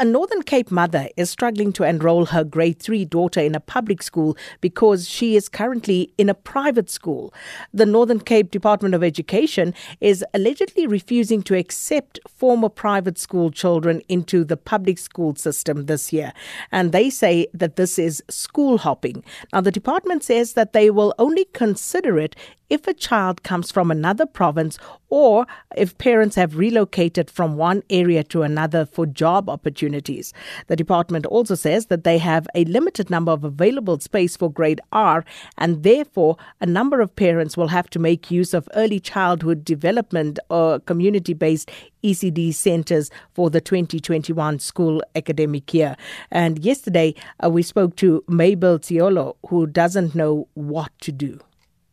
A Northern Cape mother is struggling to enroll her grade 3 daughter in a public school because she is currently in a private school. The Northern Cape Department of Education is allegedly refusing to accept former private school children into the public school system this year. And they say that this is school hopping. Now, the department says that they will only consider it if a child comes from another province or if parents have relocated from one area to another for job opportunities. The department also says that they have a limited number of available space for grade R and therefore a number of parents will have to make use of early childhood development or community based ECD centers for the 2021 school academic year. And yesterday uh, we spoke to Mabel Tiolo who doesn't know what to do.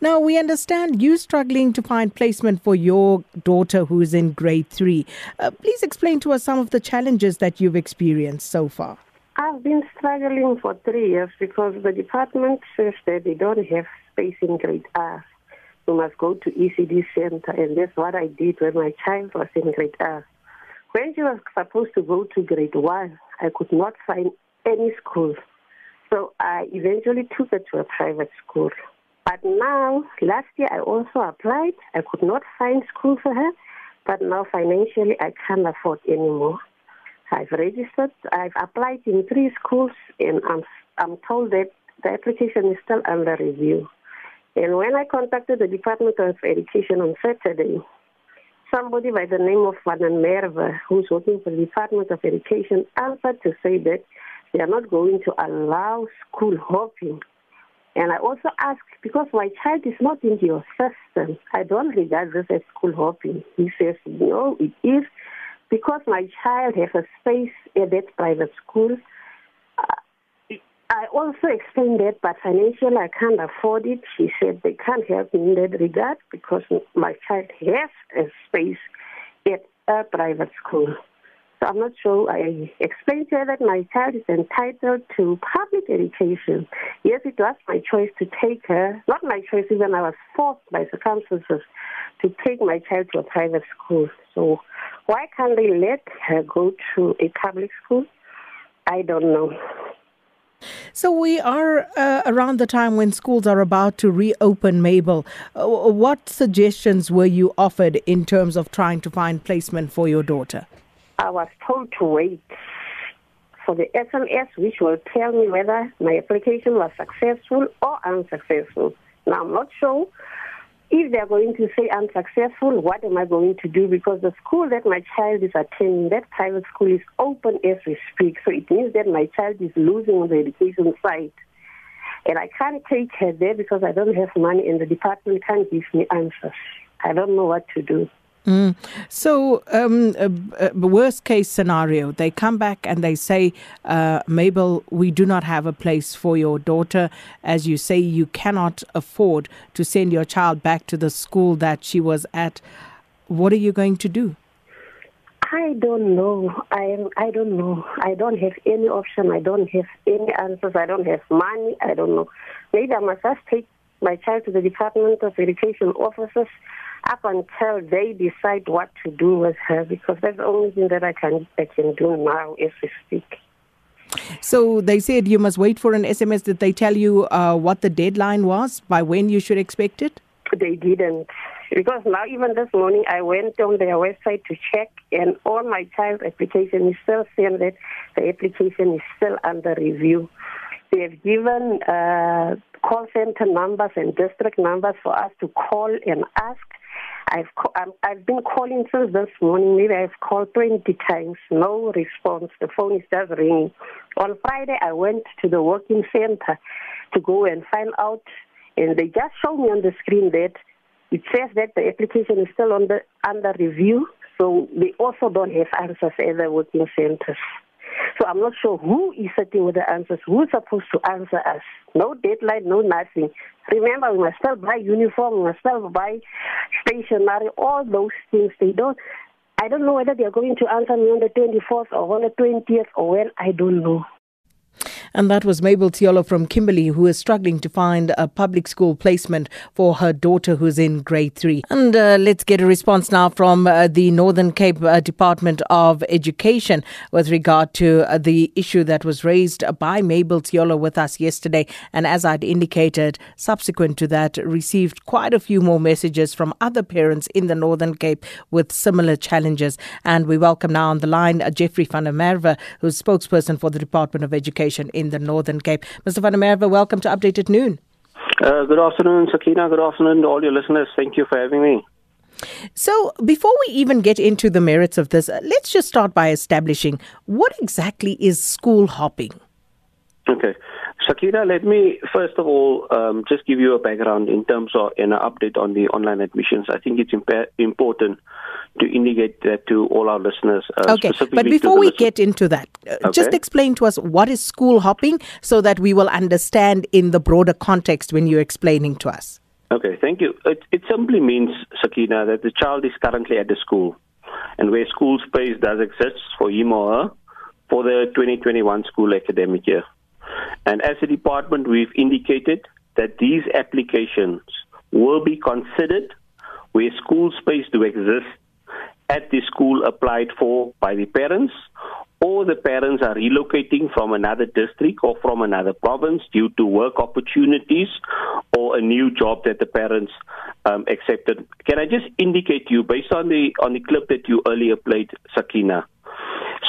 Now, we understand you struggling to find placement for your daughter who's in grade three. Uh, please explain to us some of the challenges that you've experienced so far. I've been struggling for three years because the department says that they don't have space in grade R. You must go to ECD center, and that's what I did when my child was in grade R. When she was supposed to go to grade one, I could not find any school. So I eventually took her to a private school. Now, last year I also applied. I could not find school for her, but now financially I can't afford anymore. I've registered. I've applied in three schools, and I'm I'm told that the application is still under review. And when I contacted the Department of Education on Saturday, somebody by the name of Vanan Merva, who's working for the Department of Education, answered to say that they are not going to allow school hopping and I also asked, because my child is not in your system, I don't regard this as school hopping. He says, no, it is because my child has a space at that private school. I also explained that, but financially I can't afford it. She said they can't help me in that regard because my child has a space at a private school. I'm not sure. I explained to her that my child is entitled to public education. Yes, it was my choice to take her, not my choice, even I was forced by circumstances to take my child to a private school. So why can't they let her go to a public school? I don't know. So we are uh, around the time when schools are about to reopen, Mabel. Uh, what suggestions were you offered in terms of trying to find placement for your daughter? I was told to wait for the SMS, which will tell me whether my application was successful or unsuccessful. Now, I'm not sure if they're going to say unsuccessful, what am I going to do? Because the school that my child is attending, that private school is open as we speak. So it means that my child is losing on the education side. And I can't take her there because I don't have money and the department can't give me answers. I don't know what to do. Mm. So, um, uh, uh, worst case scenario, they come back and they say, uh, Mabel, we do not have a place for your daughter. As you say, you cannot afford to send your child back to the school that she was at. What are you going to do? I don't know. I I don't know. I don't have any option. I don't have any answers. I don't have money. I don't know. Maybe I must just take my child to the Department of Education officers up until they decide what to do with her because that's the only thing that I can I can do now as we speak. So they said you must wait for an SMS. Did they tell you uh, what the deadline was by when you should expect it? They didn't. Because now, even this morning, I went on their website to check, and all my child's application is still saying that the application is still under review. They have given uh, call center numbers and district numbers for us to call and ask I've I've been calling since this morning. Maybe I've called 20 times, no response. The phone is just ringing. On Friday, I went to the working center to go and find out, and they just showed me on the screen that it says that the application is still under under review. So they also don't have answers at the working centers. So I'm not sure who is sitting with the answers, who's supposed to answer us. No deadline, no nothing. Remember, we must still buy uniform, we must still buy stationery, all those things. They don't. I don't know whether they are going to answer me on the 24th or on the 20th or when. I don't know. And that was Mabel Tiolo from Kimberley, who is struggling to find a public school placement for her daughter who's in grade three. And uh, let's get a response now from uh, the Northern Cape uh, Department of Education with regard to uh, the issue that was raised by Mabel Tiolo with us yesterday. And as I'd indicated, subsequent to that, received quite a few more messages from other parents in the Northern Cape with similar challenges. And we welcome now on the line uh, Jeffrey van der Merwe, who's spokesperson for the Department of Education in the Northern Cape. Mr. Van Merwe, welcome to Update at Noon. Uh, good afternoon, Sakina. Good afternoon to all your listeners. Thank you for having me. So, before we even get into the merits of this, let's just start by establishing what exactly is school hopping? Okay. Sakina, let me first of all um, just give you a background in terms of an update on the online admissions. I think it's impa- important to indicate that to all our listeners. Uh, okay, but before we get into that, uh, okay. just explain to us what is school hopping so that we will understand in the broader context when you're explaining to us. Okay, thank you. It, it simply means, Sakina, that the child is currently at the school and where school space does exist for him or her for the 2021 school academic year. And as a department, we've indicated that these applications will be considered where school space do exist at the school applied for by the parents or the parents are relocating from another district or from another province due to work opportunities or a new job that the parents um, accepted. Can I just indicate to you, based on the on the clip that you earlier played, Sakina,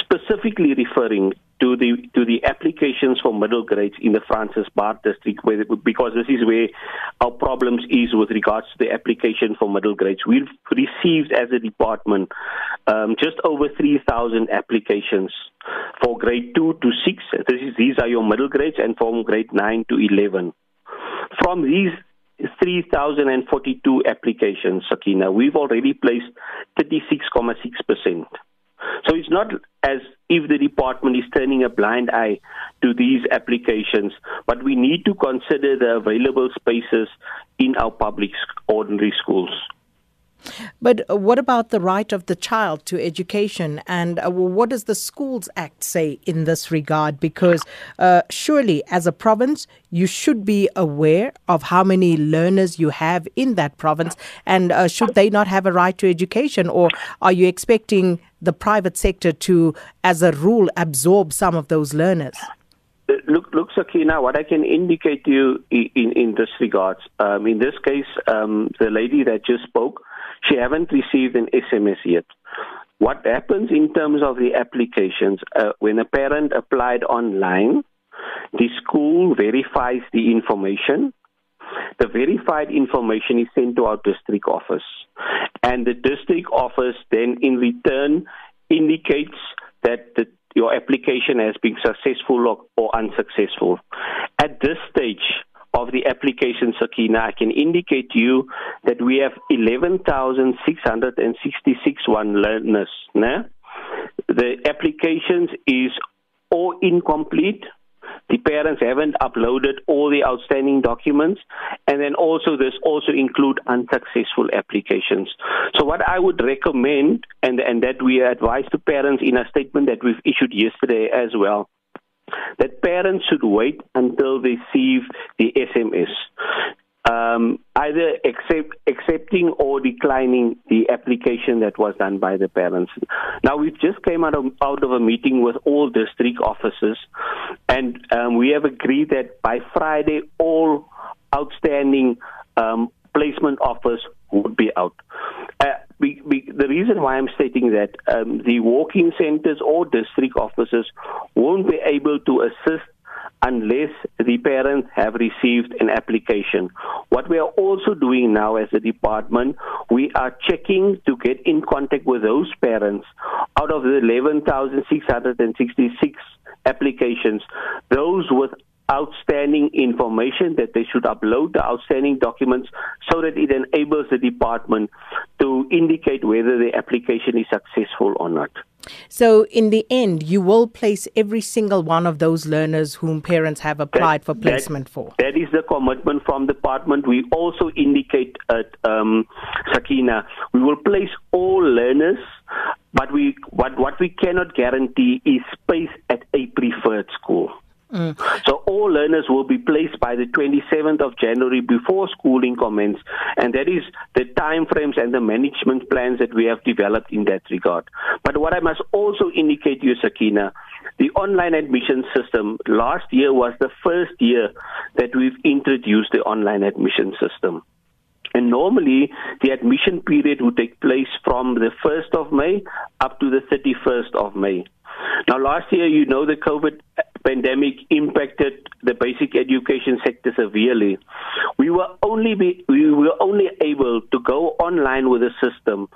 specifically referring to the to the applications for middle grades in the Francis Baard district, where, because this is where our problems is with regards to the application for middle grades. We've received as a department um, just over 3,000 applications for grade two to six. This is, these are your middle grades, and from grade nine to 11. From these 3,042 applications, Sakina, we've already placed 36.6 percent. So it's not as if the department is turning a blind eye to these applications, but we need to consider the available spaces in our public ordinary schools. But uh, what about the right of the child to education? And uh, what does the Schools Act say in this regard? Because uh, surely, as a province, you should be aware of how many learners you have in that province. And uh, should they not have a right to education? Or are you expecting the private sector to, as a rule, absorb some of those learners? Uh, look, look, Sakina, what I can indicate to you in, in this regard, um, in this case, um, the lady that just spoke, she haven't received an SMS yet. What happens in terms of the applications, uh, when a parent applied online, the school verifies the information. The verified information is sent to our district office. And the district office then, in return, indicates that the, your application has been successful or, or unsuccessful. At this stage, of the application, Sakina, I can indicate to you that we have 11,666 one learners. Né? The applications is all incomplete. The parents haven't uploaded all the outstanding documents, and then also this also include unsuccessful applications. So what I would recommend, and and that we advise to parents in a statement that we've issued yesterday as well, that parents should wait until they receive the SMS. Um, either accept, accepting or declining the application that was done by the parents. Now we've just came out of, out of a meeting with all district officers, and um, we have agreed that by Friday all outstanding um, placement offers would be out. The reason why I'm stating that um, the walking centers or district offices won't be able to assist unless the parents have received an application. What we are also doing now as a department, we are checking to get in contact with those parents out of the 11,666 applications, those with outstanding information that they should upload the outstanding documents so that it enables the department to indicate whether the application is successful or not. So, in the end, you will place every single one of those learners whom parents have applied that, for placement that, for. That is the commitment from the department. We also indicate at um, Sakina, we will place all learners, but we what what we cannot guarantee is space at a preferred school. Mm. So all learners will be placed by the 27th of January before schooling commence, and that is the time frames and the management plans that we have developed in that regard. But what I must also indicate to you, Sakina, the online admission system last year was the first year that we've introduced the online admission system. And normally, the admission period would take place from the 1st of May up to the 31st of May. Now, last year, you know, the COVID pandemic impacted the basic education sector severely. We were only be, we were only able to go online with the system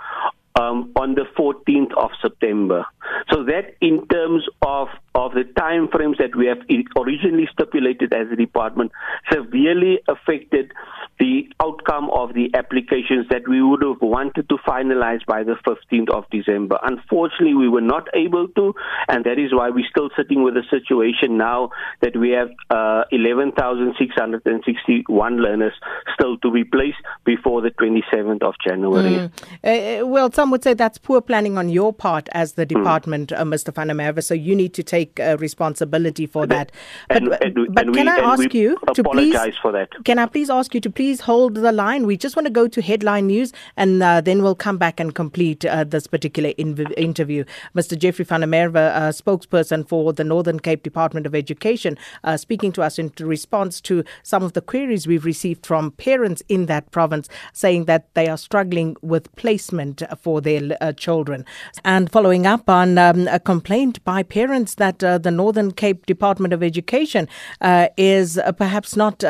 um, on the 14th of September. So that, in terms of of the time frames that we have originally stipulated as a department, severely affected the outcome of the applications that we would have wanted to finalize by the 15th of December. Unfortunately, we were not able to, and that is why we're still sitting with a situation now that we have uh, 11,661 learners still to be placed before the 27th of January. Mm. Uh, well, some would say that's poor planning on your part as the mm. department, mm. uh, Mr. Der So you need to take uh, responsibility for that. But, and, and, but and can we, I ask you to please, for that? Can I please ask you to please hold the line? We just want to go to headline news and uh, then we'll come back and complete uh, this particular inv- interview. Mr. Jeffrey der uh, spokesperson for the Northern Cape Department of Education, uh, speaking to us in response to some of the queries we've received from parents in that province saying that they are struggling with placement for their uh, children. And following up on um, a complaint by parents that uh, the Northern Cape Department of Education is perhaps not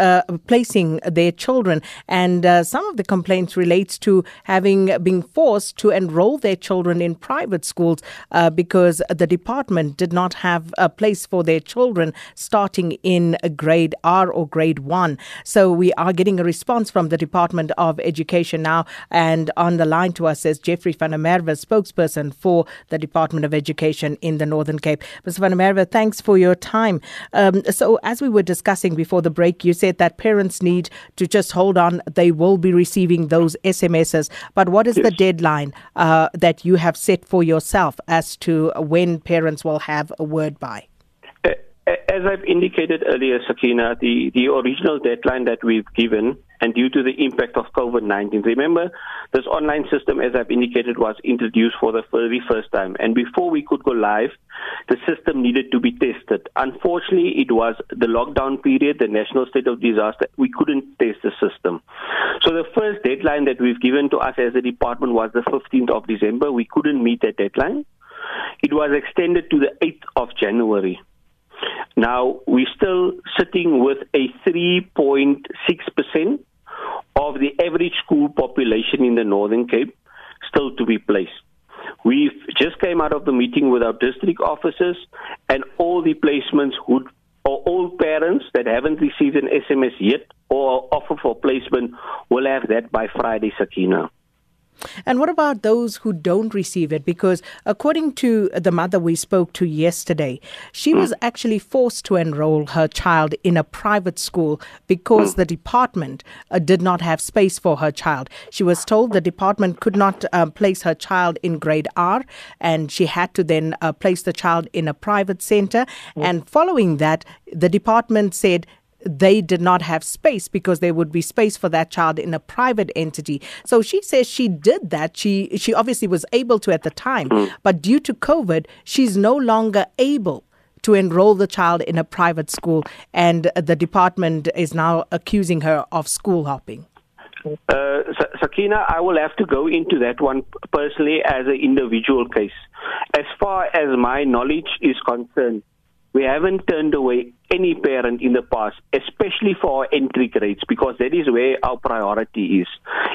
placing their children. And uh, some of the complaints relates to having been forced to enroll their children in private schools uh, because the department did not have a place for their children starting in grade R or grade one. So we are getting a response from the Department of Education now. And on the line to us is Jeffrey van der Merwe, spokesperson for the Department of Education in the Northern Cape. Mr. van der Merwe, thanks for your time. Um, so as we were discussing before the break, you said that parents need to just hold on, they will be receiving those SMSs. But what is yes. the deadline uh, that you have set for yourself as to when parents will have a word by? As I've indicated earlier, Sakina, the, the original deadline that we've given, and due to the impact of COVID 19, remember, this online system, as I've indicated, was introduced for the very first time. And before we could go live, the system needed to be tested. Unfortunately, it was the lockdown period, the national state of disaster. We couldn't test the system. So the first deadline that we've given to us as a department was the 15th of December. We couldn't meet that deadline. It was extended to the 8th of January. Now, we're still sitting with a 3.6% of the average school population in the Northern Cape still to be placed. We've just came out of the meeting with our district officers and all the placements would or all parents that haven't received an SMS yet or offer for placement will have that by Friday, Sakina. And what about those who don't receive it? Because according to the mother we spoke to yesterday, she was actually forced to enroll her child in a private school because the department uh, did not have space for her child. She was told the department could not uh, place her child in grade R, and she had to then uh, place the child in a private center. And following that, the department said they did not have space because there would be space for that child in a private entity. So she says she did that. She she obviously was able to at the time, mm. but due to COVID, she's no longer able to enroll the child in a private school, and the department is now accusing her of school hopping. Uh, Sakina, I will have to go into that one personally as an individual case. As far as my knowledge is concerned, we haven't turned away any parent in the past, especially for our entry grades, because that is where our priority is.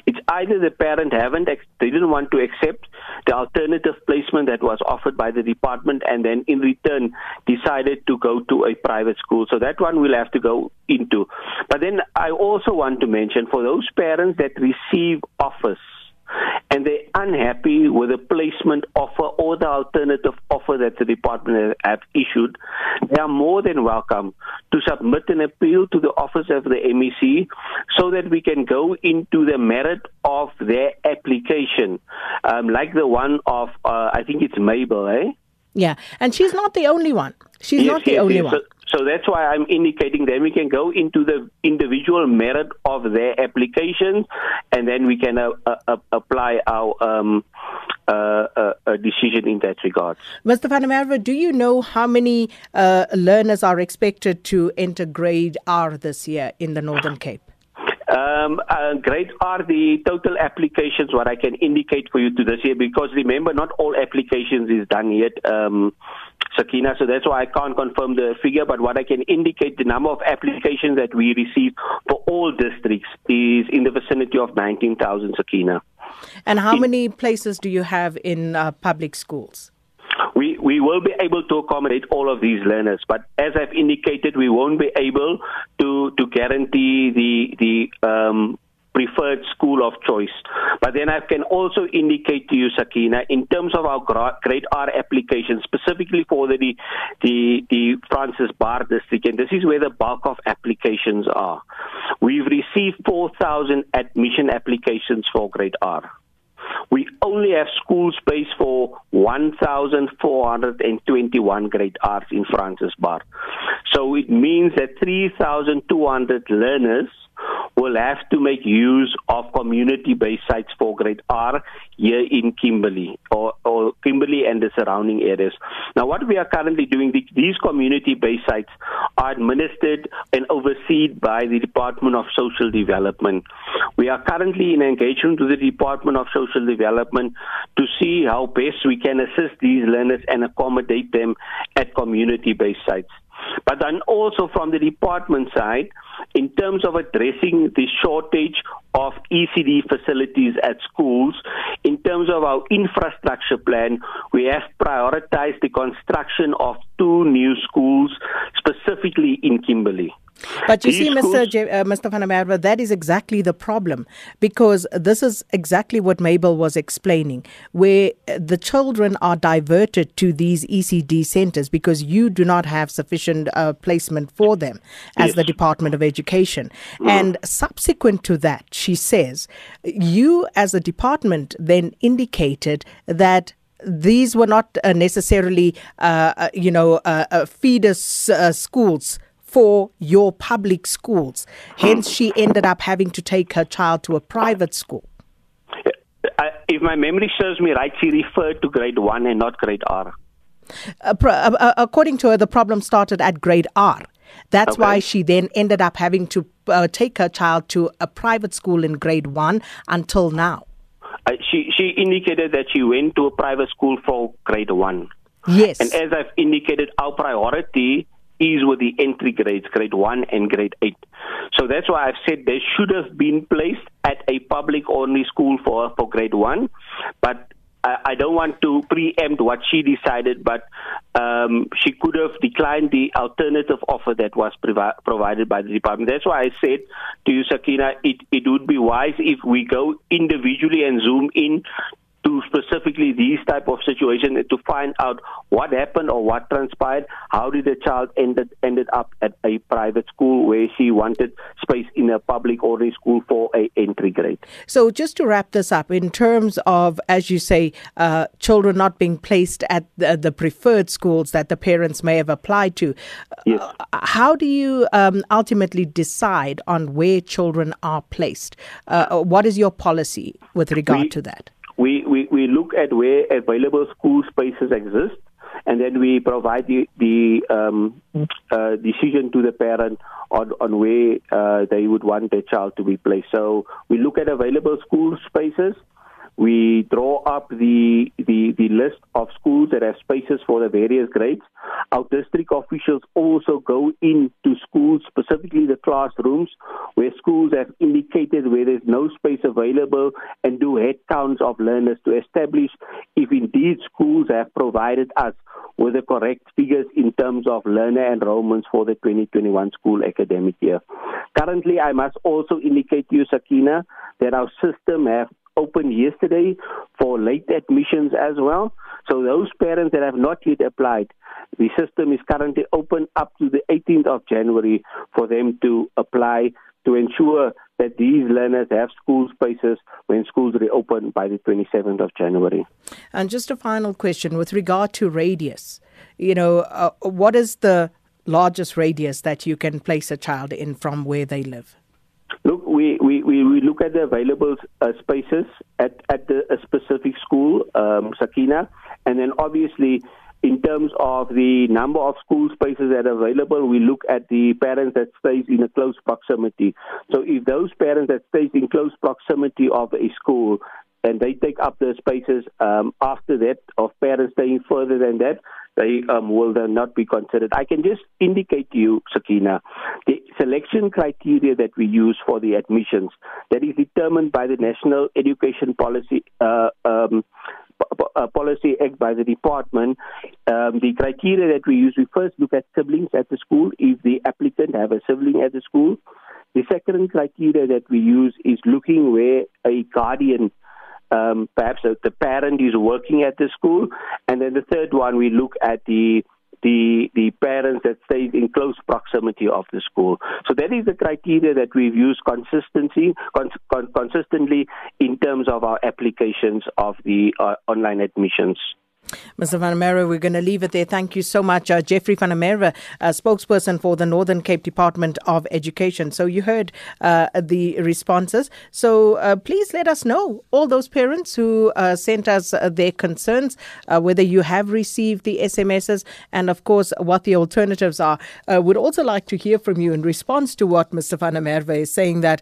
It's either the parent haven't, they didn't want to accept the alternative placement that was offered by the department, and then in return decided to go to a private school. So that one we'll have to go into. But then I also want to mention for those parents that receive offers and they're unhappy with the placement offer or the alternative offer that the department have issued, they are more than welcome to submit an appeal to the office of the MEC so that we can go into the merit of their application, um, like the one of, uh, I think it's Mabel, eh? Yeah, and she's not the only one. She's yes, not the yes, only yes. one. So that's why I'm indicating that we can go into the individual merit of their applications and then we can uh, uh, apply our um, uh, uh, decision in that regard. Mr. Merwe, do you know how many uh, learners are expected to enter grade R this year in the Northern Cape? Um, uh, grade R, the total applications, what I can indicate for you to this year, because remember, not all applications is done yet. Um, Sakina. So that's why I can't confirm the figure, but what I can indicate the number of applications that we received for all districts is in the vicinity of 19,000, Sakina. And how in, many places do you have in uh, public schools? We we will be able to accommodate all of these learners, but as I've indicated, we won't be able to to guarantee the the um, preferred school of choice. But then I can also indicate to you, Sakina, in terms of our grade R application, specifically for the, the, the Francis Baard district, and this is where the bulk of applications are. We've received 4,000 admission applications for grade R. We only have school space for 1,421 grade R's in Francis Baard. So it means that 3,200 learners will have to make use of community-based sites for grade R here in Kimberley or, or Kimberley and the surrounding areas. Now, what we are currently doing, these community-based sites are administered and overseen by the Department of Social Development. We are currently in engagement with the Department of Social Development to see how best we can assist these learners and accommodate them at community-based sites. But then also from the department side, in terms of addressing the shortage of ECD facilities at schools, in terms of our infrastructure plan, we have prioritized the construction of two new schools, specifically in Kimberley. But you see, Mr. J- uh, Mr. Van Merwe, that is exactly the problem because this is exactly what Mabel was explaining, where the children are diverted to these ECD centers because you do not have sufficient uh, placement for them as yes. the Department of Education. Mm. And subsequent to that, she says, you as a department then indicated that these were not uh, necessarily, uh, uh you know, uh, uh feeder uh, schools for your public schools. Hence, she ended up having to take her child to a private school. Uh, if my memory serves me right, she referred to grade one and not grade R. Uh, uh, uh, according to her, the problem started at grade R. That's okay. why she then ended up having to uh, take her child to a private school in grade one until now. Uh, she she indicated that she went to a private school for grade one. Yes. And as I've indicated, our priority is with the entry grades, grade 1 and grade 8. So that's why I've said they should have been placed at a public only school for, for grade 1. But I, I don't want to preempt what she decided, but um, she could have declined the alternative offer that was provi- provided by the department. That's why I said to you, Sakina, it, it would be wise if we go individually and zoom in to specifically these type of situations to find out what happened or what transpired. How did the child ended ended up at a private school where she wanted space in a public ordinary school for a entry grade? So just to wrap this up, in terms of as you say, uh, children not being placed at the, the, preferred schools that the parents may have applied to, yes. Uh, how do you um, ultimately decide on where children are placed? Uh, what is your policy with regard we, to that? We, we, we look at where available school spaces exist, and then we provide the, the um, uh, decision to the parent on, on where uh, they would want their child to be placed. So we look at available school spaces we draw up the, the, the list of schools that have spaces for the various grades. Our district officials also go into schools, specifically the classrooms, where schools have indicated where there's no space available and do head counts of learners to establish if indeed schools have provided us with the correct figures in terms of learner enrollments for the 2021 school academic year. Currently, I must also indicate to you, Sakina, that our system have opened yesterday for late admissions as well. So those parents that have not yet applied, the system is currently open up to the 18th of January for them to apply to ensure that these learners have school spaces when schools reopen by the 27th of January. And just a final question with regard to radius, you know, uh, what is the largest radius that you can place a child in from where they live? Look, we, we, we, look at the available uh, spaces at, at the a specific school, um, Sakina, and then obviously in terms of the number of school spaces that are available, we look at the parents that stays in a close proximity. So if those parents that stays in close proximity of a school and they take up the spaces um, after that of parents staying further than that, they um, will then not be considered. I can just indicate to you, Sakina, the selection criteria that we use for the admissions that is determined by the National Education Policy. Uh, um, uh, policy act by the department, um, the criteria that we use, we first look at siblings at the school, if the applicant have a sibling at the school. The second criteria that we use is looking where a guardian um, perhaps the parent is working at the school, and then the third one we look at the the the parents that stay in close proximity of the school. So that is the criteria that we've used consistency con, con, consistently in terms of our applications of the uh, online admissions. Mr. Van Merwe, we're going to leave it there. Thank you so much. Uh, Jeffrey Van Merwe, uh, spokesperson for the Northern Cape Department of Education. So you heard uh, the responses. So uh, please let us know, all those parents who uh, sent us their concerns, whether you have received the SMSs, and of course, what the alternatives are. Would also like to hear from you in response to what Mr. Van Merwe is saying that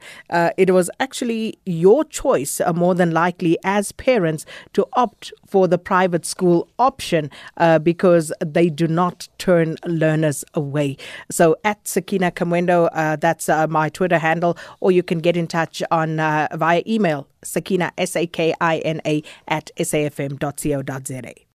it was actually your choice, more than likely, as parents, to opt for the private school option uh, because they do not turn learners away. So at Sakina Kamwendo, uh, that's uh, my Twitter handle, or you can get in touch on uh, via email, Sakina, S A K I N A, at safm.co.za.